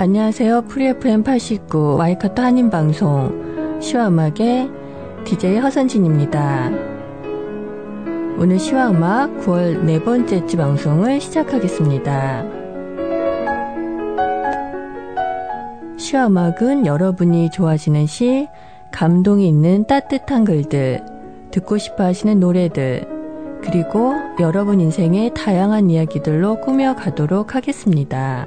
안녕하세요. 프리FM 89 와이카토 한인방송 시와음악의 DJ 허선진입니다. 오늘 시와음악 9월 네 번째 주 방송을 시작하겠습니다. 시와음악은 여러분이 좋아하시는 시, 감동이 있는 따뜻한 글들, 듣고 싶어 하시는 노래들, 그리고 여러분 인생의 다양한 이야기들로 꾸며가도록 하겠습니다.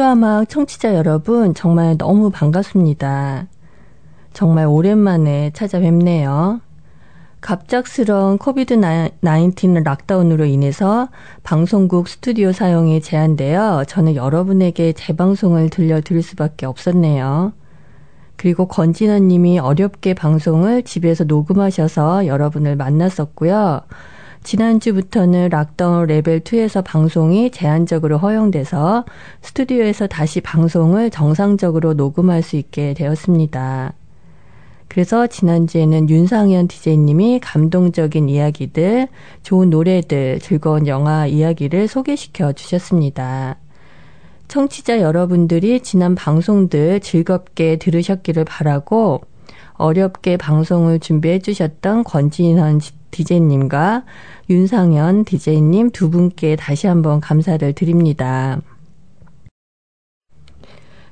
시와 음악 청취자 여러분, 정말 너무 반갑습니다. 정말 오랜만에 찾아뵙네요. 갑작스러운 COVID 19 lockdown으로 인해서 방송국 스튜디오 사용이 제한되어 저는 여러분에게 재방송을 들려드릴 수밖에 없었네요. 그리고 권진원 님이 어렵게 방송을 집에서 녹음하셔서 여러분을 만났었고요. 지난주부터는 lockdown 레벨 2에서 방송이 제한적으로 허용돼서 스튜디오에서 다시 방송을 정상적으로 녹음할 수 있게 되었습니다. 그래서 지난주에는 윤상현 DJ님이 감동적인 이야기들, 좋은 노래들, 즐거운 영화 이야기를 소개시켜 주셨습니다. 청취자 여러분들이 지난 방송들 즐겁게 들으셨기를 바라고 어렵게 방송을 준비해 주셨던 권진현 DJ님과 윤상현 DJ님 두 분께 다시 한번 감사를 드립니다.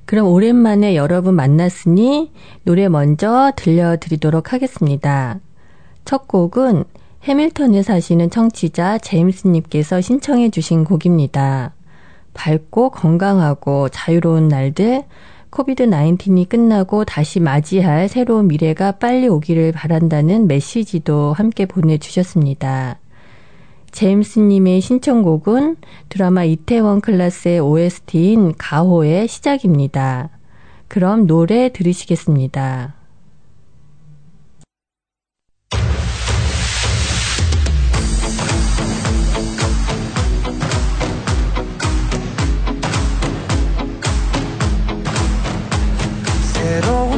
그럼 오랜만에 여러분 만났으니 노래 먼저 들려드리도록 하겠습니다. 첫 곡은 해밀턴에 사시는 청취자 제임스님께서 신청해 주신 곡입니다. 밝고 건강하고 자유로운 날들, 코비드 19이 끝나고 다시 맞이할 새로운 미래가 빨리 오기를 바란다는 메시지도 함께 보내주셨습니다. 제임스님의 신청곡은 드라마 이태원 클라스의 OST인 가호의 시작입니다. 그럼 노래 들으시겠습니다.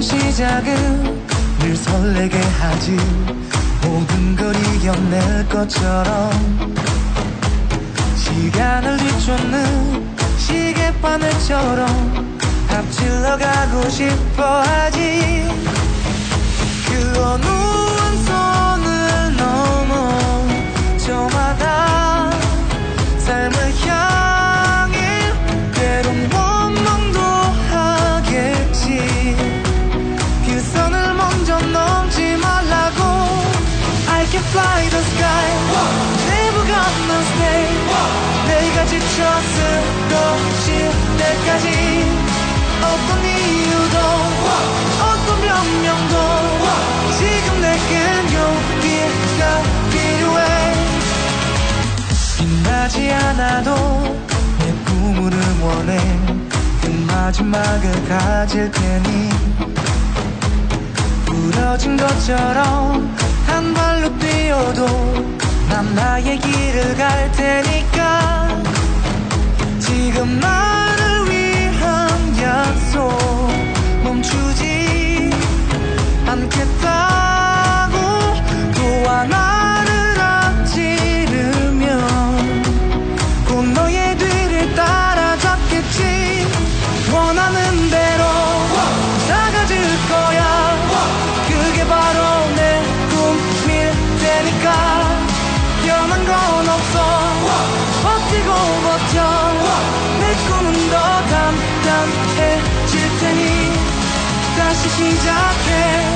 새로운 시작은 늘 설레게 하지. 모든 걸 이겨낼 것처럼 시간을 뒤쫓는 시계바늘처럼 앞질러 가고 싶어 하지. 그 어느 한 선을 넘어 저마다 삶을 않아도 내 꿈을 응원해. 그 마지막을 가질 테니. 부러진 것처럼 한 발로 뛰어도 난 나의 길을 갈 테니까. 지금 나를 위한 약속 멈추지 않겠다고 또한 나를 앞지르면 곧 너의 뒤를 따라잡겠지. 원하는 대로 다가질 거야. 그게 바로 내 꿈일 테니까. 변한 건 없어. 버티고 버텨. 내 꿈은 더 담담해질 테니 다시 시작해.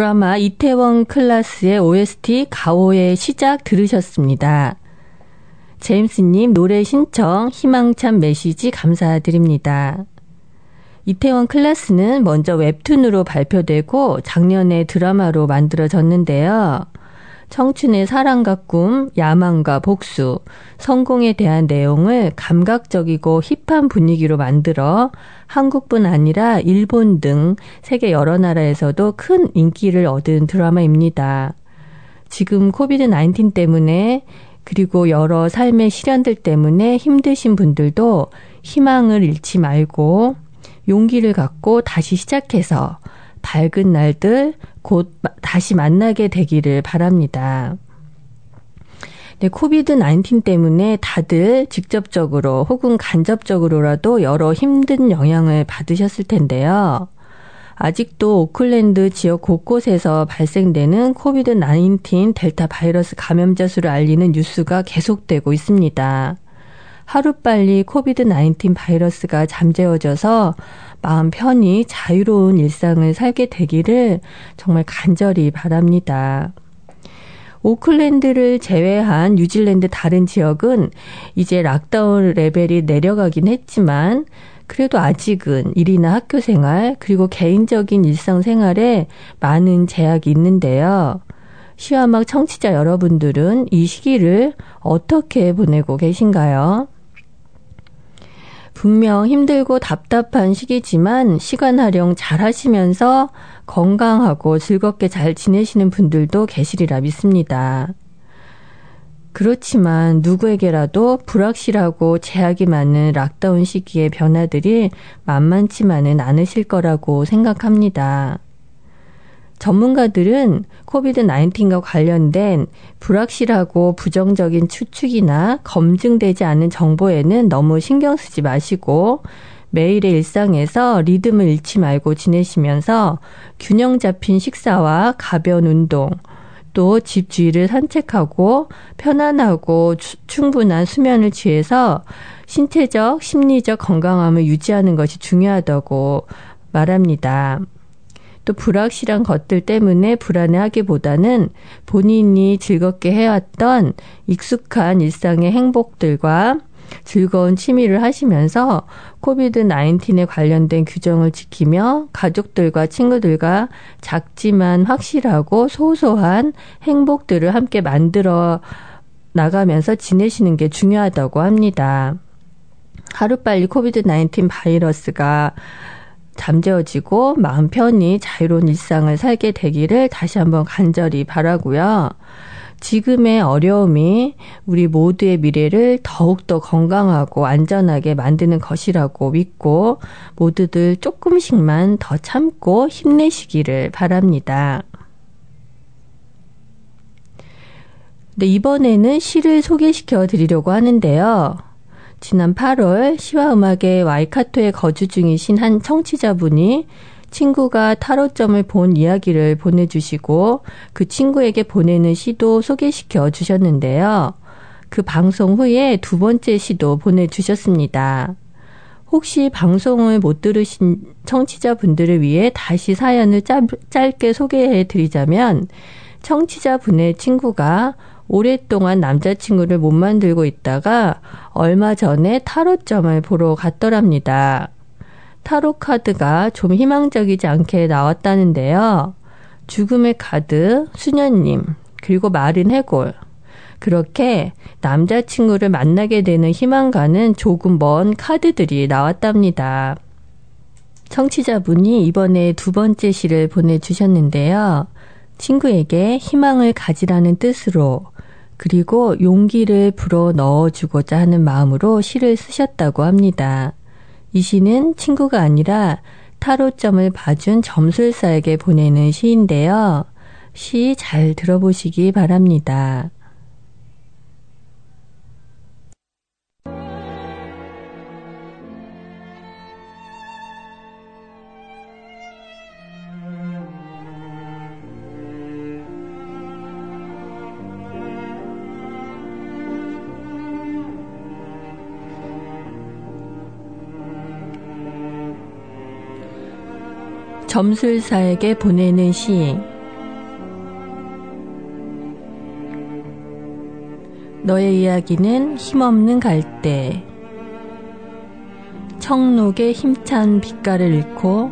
드라마 이태원 클라스의 OST 가오의 시작 들으셨습니다. 제임스님 노래 신청 희망찬 메시지 감사드립니다. 이태원 클라스는 먼저 웹툰으로 발표되고 작년에 드라마로 만들어졌는데요. 청춘의 사랑과 꿈, 야망과 복수, 성공에 대한 내용을 감각적이고 힙한 분위기로 만들어 한국뿐 아니라 일본 등 세계 여러 나라에서도 큰 인기를 얻은 드라마입니다. 지금 COVID 19 때문에 그리고 여러 삶의 시련들 때문에 힘드신 분들도 희망을 잃지 말고 용기를 갖고 다시 시작해서 밝은 날들 곧 다시 만나게 되기를 바랍니다. 네, COVID 19 때문에 다들 직접적으로 혹은 간접적으로라도 여러 힘든 영향을 받으셨을 텐데요. 아직도 오클랜드 지역 곳곳에서 발생되는 COVID 19 델타 바이러스 감염자 수를 알리는 뉴스가 계속되고 있습니다. 하루빨리 COVID 19 바이러스가 잠재워져서 마음 편히 자유로운 일상을 살게 되기를 정말 간절히 바랍니다. 오클랜드를 제외한 뉴질랜드 다른 지역은 이제 lockdown 레벨이 내려가긴 했지만 그래도 아직은 일이나 학교 생활 그리고 개인적인 일상 생활에 많은 제약이 있는데요. 시와막 청취자 여러분들은 이 시기를 어떻게 보내고 계신가요? 분명 힘들고 답답한 시기지만 시간 활용 잘 하시면서 건강하고 즐겁게 잘 지내시는 분들도 계시리라 믿습니다. 그렇지만 누구에게라도 불확실하고 제약이 많은 락다운 시기의 변화들이 만만치만은 않으실 거라고 생각합니다. 전문가들은 코비드 19과 관련된 불확실하고 부정적인 추측이나 검증되지 않은 정보에는 너무 신경 쓰지 마시고 매일의 일상에서 리듬을 잃지 말고 지내시면서 균형 잡힌 식사와 가벼운 운동, 또 집 주위를 산책하고 편안하고 주, 충분한 수면을 취해서 신체적, 심리적 건강함을 유지하는 것이 중요하다고 말합니다. 또 불확실한 것들 때문에 불안해하기보다는 본인이 즐겁게 해왔던 익숙한 일상의 행복들과 즐거운 취미를 하시면서 코비드 19에 관련된 규정을 지키며 가족들과 친구들과 작지만 확실하고 소소한 행복들을 함께 만들어 나가면서 지내시는 게 중요하다고 합니다. 하루빨리 코비드 19 바이러스가 잠재워지고 마음 편히 자유로운 일상을 살게 되기를 다시 한번 간절히 바라고요. 지금의 어려움이 우리 모두의 미래를 더욱더 건강하고 안전하게 만드는 것이라고 믿고 모두들 조금씩만 더 참고 힘내시기를 바랍니다. 네, 이번에는 시를 소개시켜 드리려고 하는데요. 지난 8월 시와 음악의 와이카토에 거주 중이신 한 청취자분이 친구가 타로점을 본 이야기를 보내주시고 그 친구에게 보내는 시도 소개시켜 주셨는데요. 그 방송 후에 두 번째 시도 보내주셨습니다. 혹시 방송을 못 들으신 청취자분들을 위해 다시 사연을 짧, 짧게 소개해 드리자면 청취자분의 친구가 오랫동안 남자친구를 못 만들고 있다가 얼마 전에 타로점을 보러 갔더랍니다. 타로 카드가 좀 희망적이지 않게 나왔다는데요. 죽음의 카드, 수녀님, 그리고 마른 해골. 그렇게 남자친구를 만나게 되는 희망과는 조금 먼 카드들이 나왔답니다. 청취자분이 이번에 두 번째 시를 보내주셨는데요. 친구에게 희망을 가지라는 뜻으로 그리고 용기를 불어 넣어주고자 하는 마음으로 시를 쓰셨다고 합니다. 이 시는 친구가 아니라 타로점을 봐준 점술사에게 보내는 시인데요. 시 잘 들어보시기 바랍니다. 점술사에게 보내는 시 너의 이야기는 힘없는 갈대. 청록의 힘찬 빛깔을 잃고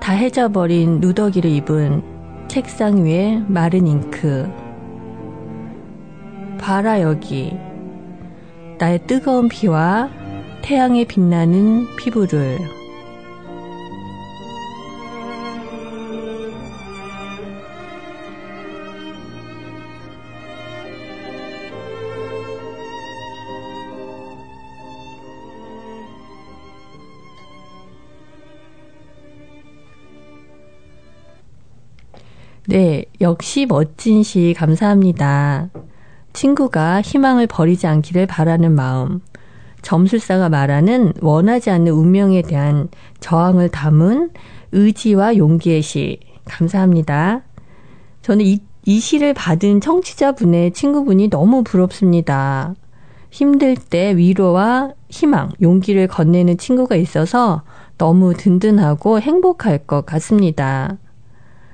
다 해져버린 누더기를 입은 책상 위에 마른 잉크. 봐라 여기. 나의 뜨거운 피와 태양에 빛나는 피부를 역시 멋진 시 감사합니다. 친구가 희망을 버리지 않기를 바라는 마음. 점술사가 말하는 원하지 않는 운명에 대한 저항을 담은 의지와 용기의 시. 감사합니다. 저는 이, 이 시를 받은 청취자분의 친구분이 너무 부럽습니다. 힘들 때 위로와 희망, 용기를 건네는 친구가 있어서 너무 든든하고 행복할 것 같습니다.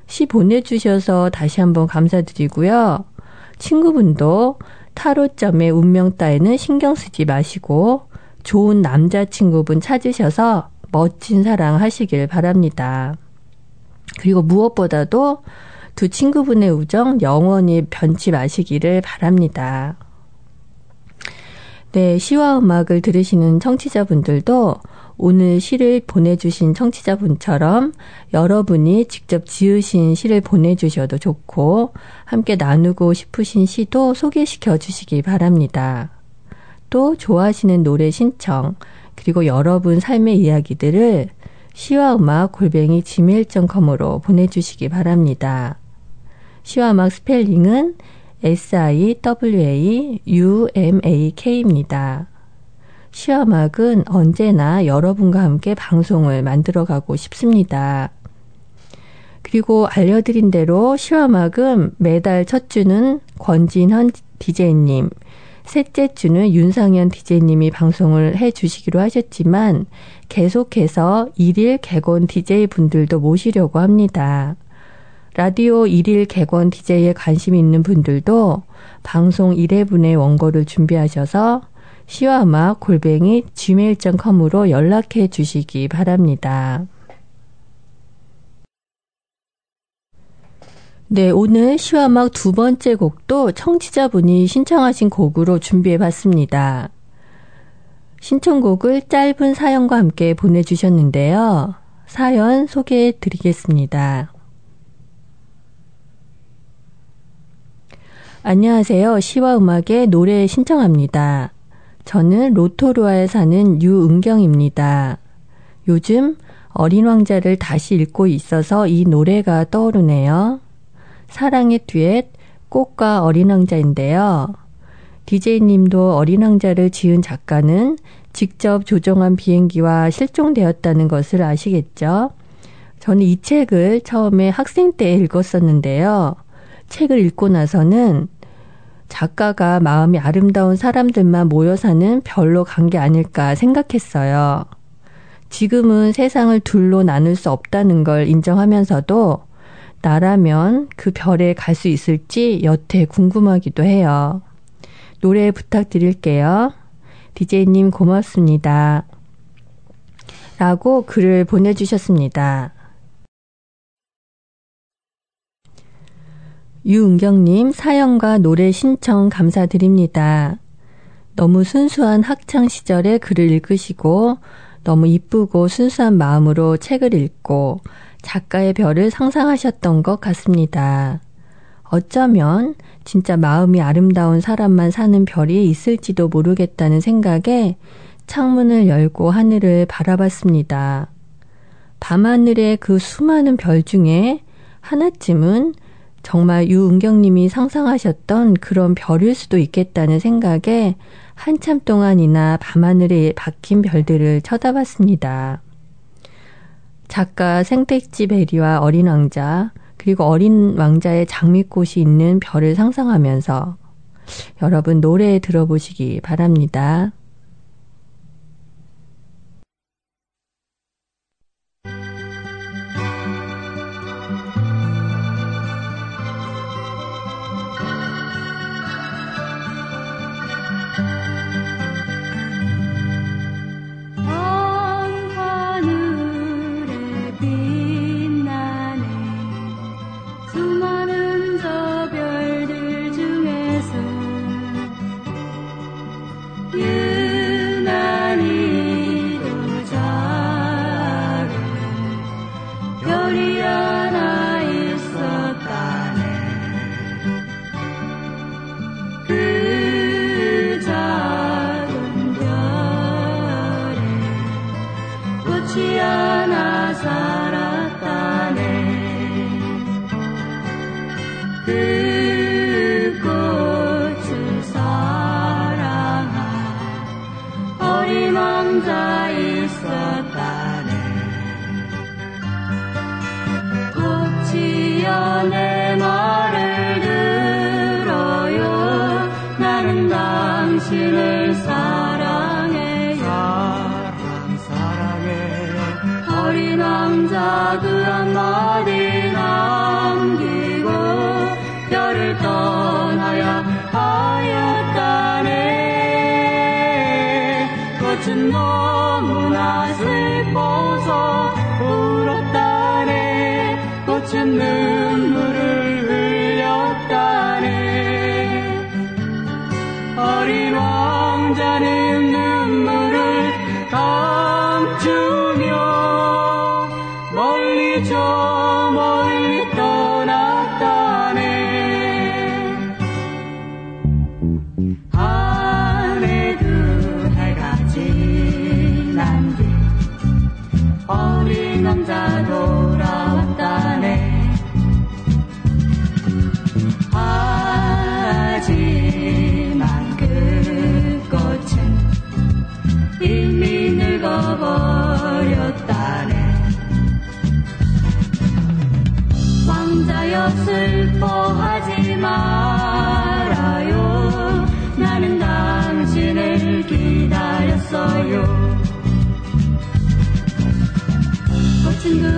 시 보내주셔서 다시 한번 감사드리고요. 친구분도 타로점의 운명 따위는 신경 쓰지 마시고 좋은 남자친구분 찾으셔서 멋진 사랑 하시길 바랍니다. 그리고 무엇보다도 두 친구분의 우정 영원히 변치 마시기를 바랍니다. 네, 시와 음악을 들으시는 청취자분들도 오늘 시를 보내주신 청취자분처럼 여러분이 직접 지으신 시를 보내주셔도 좋고 함께 나누고 싶으신 시도 소개시켜 주시기 바랍니다. 또 좋아하시는 노래 신청 그리고 여러분 삶의 이야기들을 시와 음악 골뱅이 gmail.com으로 보내주시기 바랍니다. 시와 음악 스펠링은 S-I-W-A-U-M-A-K입니다. 시와막은 언제나 여러분과 함께 방송을 만들어가고 싶습니다. 그리고 알려드린 대로 시와막은 매달 첫 주는 권진현 DJ님, 셋째 주는 윤상현 DJ님이 방송을 해 주시기로 하셨지만 계속해서 일일 개건 DJ 분들도 모시려고 합니다. 라디오 일일 개건 DJ에 관심 있는 분들도 방송 1회분의 원고를 준비하셔서 시와 음악 골뱅이 gmail.com으로 연락해 주시기 바랍니다. 네, 오늘 시와 음악 두 번째 곡도 청취자분이 신청하신 곡으로 준비해 봤습니다. 신청곡을 짧은 사연과 함께 보내주셨는데요. 사연 소개해 드리겠습니다. 안녕하세요. 시와 음악의 노래 신청합니다. 저는 로토루아에 사는 유은경입니다. 요즘 어린 왕자를 다시 읽고 있어서 이 노래가 떠오르네요. 사랑의 듀엣 꽃과 어린 왕자인데요. DJ님도 어린 왕자를 지은 작가는 직접 조종한 비행기와 실종되었다는 것을 아시겠죠? 저는 이 책을 처음에 학생 때 읽었었는데요. 책을 읽고 나서는 작가가 마음이 아름다운 사람들만 모여 사는 별로 간 게 아닐까 생각했어요. 지금은 세상을 둘로 나눌 수 없다는 걸 인정하면서도 나라면 그 별에 갈 수 있을지 여태 궁금하기도 해요. 노래 부탁드릴게요. DJ님 고맙습니다. 라고 글을 보내주셨습니다. 유은경님 사연과 노래 신청 감사드립니다. 너무 순수한 학창 시절의 글을 읽으시고 너무 이쁘고 순수한 마음으로 책을 읽고 작가의 별을 상상하셨던 것 같습니다. 어쩌면 진짜 마음이 아름다운 사람만 사는 별이 있을지도 모르겠다는 생각에 창문을 열고 하늘을 바라봤습니다. 밤하늘의 그 수많은 별 중에 하나쯤은 정말 유은경님이 상상하셨던 그런 별일 수도 있겠다는 생각에 한참 동안이나 밤하늘에 박힌 별들을 쳐다봤습니다. 작가 생택지 베리와 어린 왕자, 그리고 어린 왕자의 장미꽃이 있는 별을 상상하면서 여러분 노래 들어보시기 바랍니다. 사랑해요. 사랑, 사랑해요. 어린 왕자 그 한마디.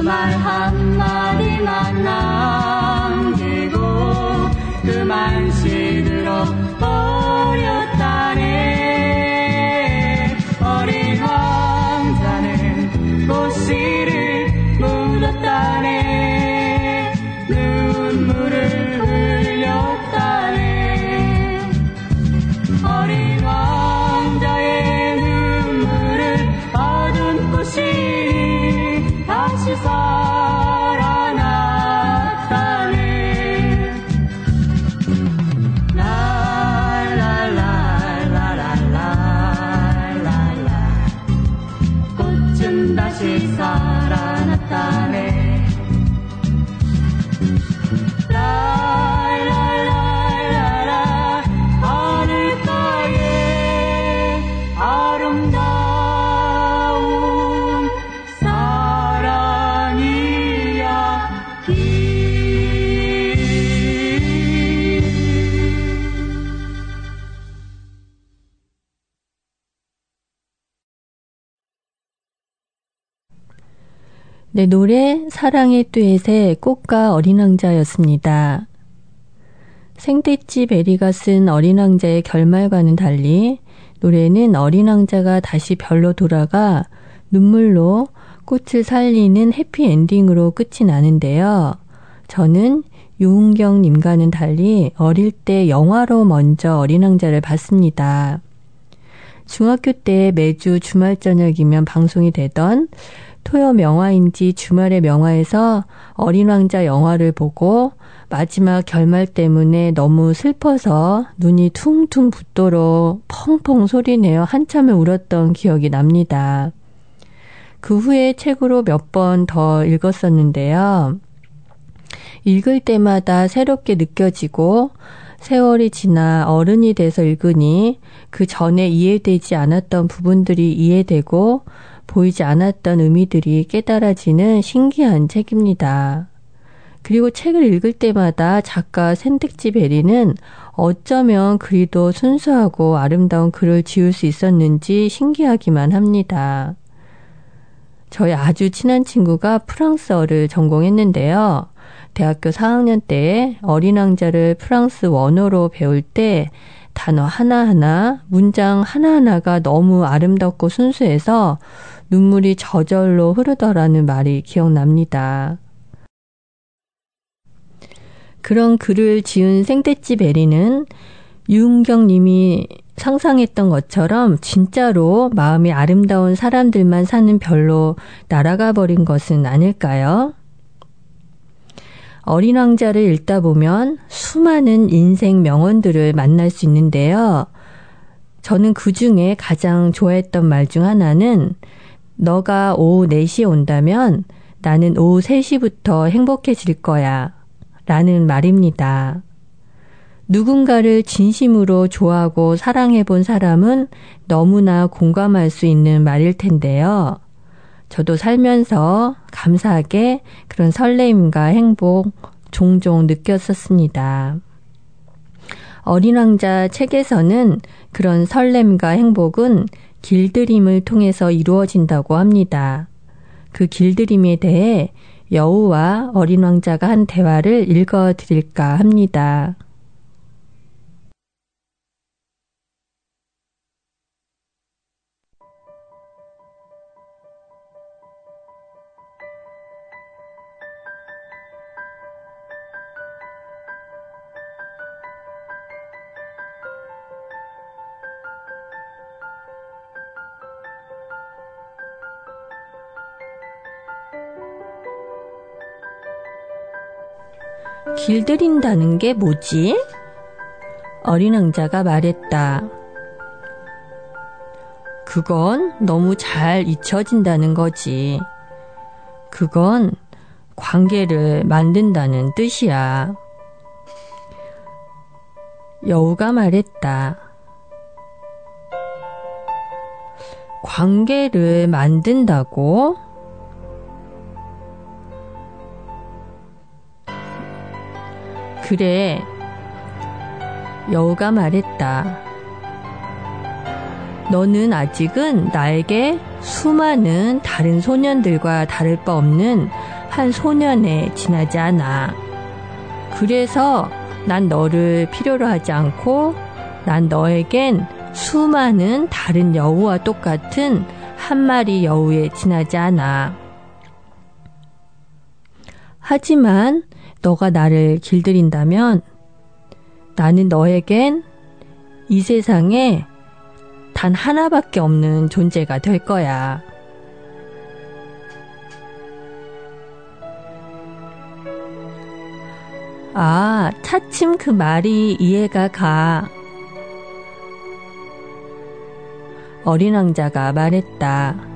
말 한마디만 남기고 그만 네, 노래 사랑의 듀엣의 꽃과 어린 왕자였습니다. 생떼찌 베리가 쓴 어린 왕자의 결말과는 달리 노래는 어린 왕자가 다시 별로 돌아가 눈물로 꽃을 살리는 해피엔딩으로 끝이 나는데요. 저는 유은경님과는 달리 어릴 때 영화로 먼저 어린 왕자를 봤습니다. 중학교 때 매주 주말 저녁이면 방송이 되던 토요 명화인지 주말의 명화에서 어린 왕자 영화를 보고 마지막 결말 때문에 너무 슬퍼서 눈이 퉁퉁 붓도록 펑펑 소리내어 한참을 울었던 기억이 납니다. 그 후에 책으로 몇 번 더 읽었었는데요. 읽을 때마다 새롭게 느껴지고 세월이 지나 어른이 돼서 읽으니 그 전에 이해되지 않았던 부분들이 이해되고 보이지 않았던 의미들이 깨달아지는 신기한 책입니다. 그리고 책을 읽을 때마다 작가 센택지 베리는 어쩌면 그리도 순수하고 아름다운 글을 지을 수 있었는지 신기하기만 합니다. 저희 아주 친한 친구가 프랑스어를 전공했는데요. 대학교 4학년 때 어린 왕자를 프랑스 원어로 배울 때 단어 하나하나, 문장 하나하나가 너무 아름답고 순수해서 눈물이 저절로 흐르더라는 말이 기억납니다. 그런 글을 지은 생떼찌 베리는 유은경 님이 상상했던 것처럼 진짜로 마음이 아름다운 사람들만 사는 별로 날아가 버린 것은 아닐까요? 어린 왕자를 읽다 보면 수많은 인생 명언들을 만날 수 있는데요. 저는 그 중에 가장 좋아했던 말 중 하나는 너가 오후 4시에 온다면 나는 오후 3시부터 행복해질 거야. 라는 말입니다. 누군가를 진심으로 좋아하고 사랑해 본 사람은 너무나 공감할 수 있는 말일 텐데요. 저도 살면서 감사하게 그런 설레임과 행복 종종 느꼈었습니다. 어린 왕자 책에서는 그런 설렘과 행복은 길들임을 통해서 이루어진다고 합니다. 그 길들임에 대해 여우와 어린 왕자가 한 대화를 읽어 드릴까 합니다. 길들인다는 게 뭐지? 어린 왕자가 말했다. 그건 너무 잘 잊혀진다는 거지. 그건 관계를 만든다는 뜻이야. 여우가 말했다. 관계를 만든다고? 그래. 여우가 말했다. 너는 아직은 나에게 수많은 다른 소년들과 다를 바 없는 한 소년에 지나지 않아. 그래서 난 너를 필요로 하지 않고 난 너에겐 수많은 다른 여우와 똑같은 한 마리 여우에 지나지 않아. 하지만 너가 나를 길들인다면 나는 너에겐 이 세상에 단 하나밖에 없는 존재가 될 거야. 아, 차츰 그 말이 이해가 가. 어린 왕자가 말했다.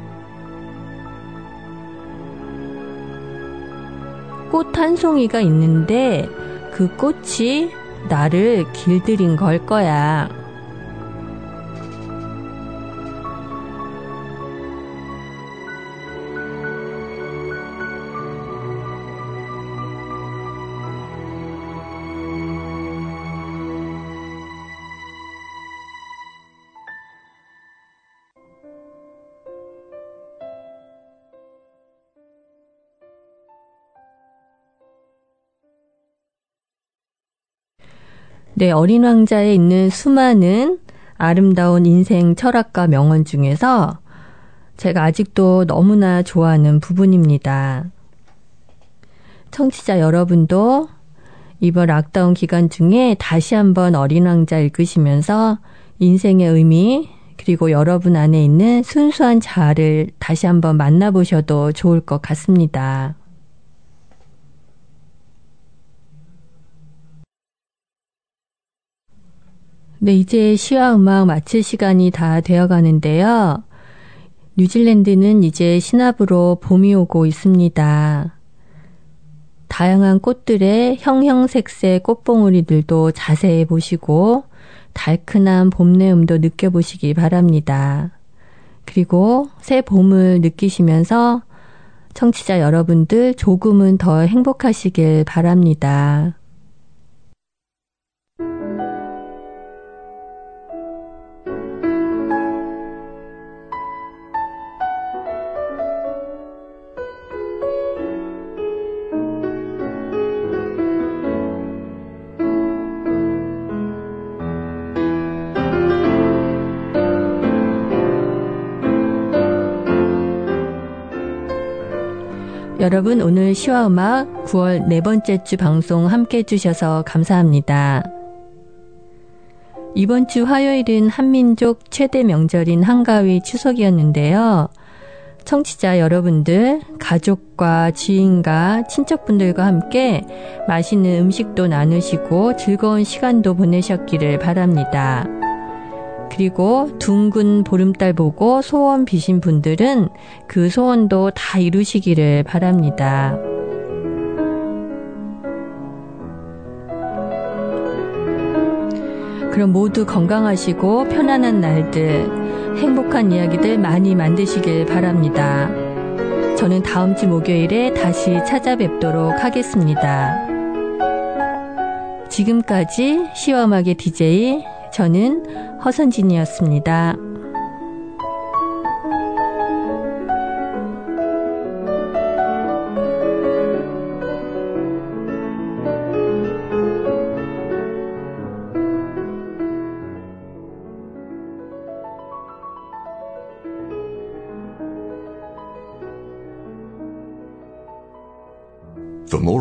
꽃 한 송이가 있는데 그 꽃이 나를 길들인 걸 거야. 네, 어린 왕자에 있는 수많은 아름다운 인생 철학과 명언 중에서 제가 아직도 너무나 좋아하는 부분입니다. 청취자 여러분도 이번 락다운 기간 중에 다시 한번 어린 왕자 읽으시면서 인생의 의미, 그리고 여러분 안에 있는 순수한 자아를 다시 한번 만나보셔도 좋을 것 같습니다. 네, 이제 시와 음악 마칠 시간이 다 되어 가는데요. 뉴질랜드는 이제 신압으로 봄이 오고 있습니다. 다양한 꽃들의 형형색색 꽃봉오리들도 자세히 보시고 달큰한 봄내음도 느껴보시기 바랍니다. 그리고 새 봄을 느끼시면서 청취자 여러분들 조금은 더 행복하시길 바랍니다. 여러분 오늘 시와 음악 9월 네 번째 주 방송 함께 해주셔서 감사합니다. 이번 주 화요일은 한민족 최대 명절인 한가위 추석이었는데요. 청취자 여러분들, 가족과 지인과 친척분들과 함께 맛있는 음식도 나누시고 즐거운 시간도 보내셨기를 바랍니다. 그리고 둥근 보름달 보고 소원 비신 분들은 그 소원도 다 이루시기를 바랍니다. 그럼 모두 건강하시고 편안한 날들, 행복한 이야기들 많이 만드시길 바랍니다. 저는 다음 주 목요일에 다시 찾아뵙도록 하겠습니다. 지금까지 시와음악의 DJ 저는 허선진이었습니다.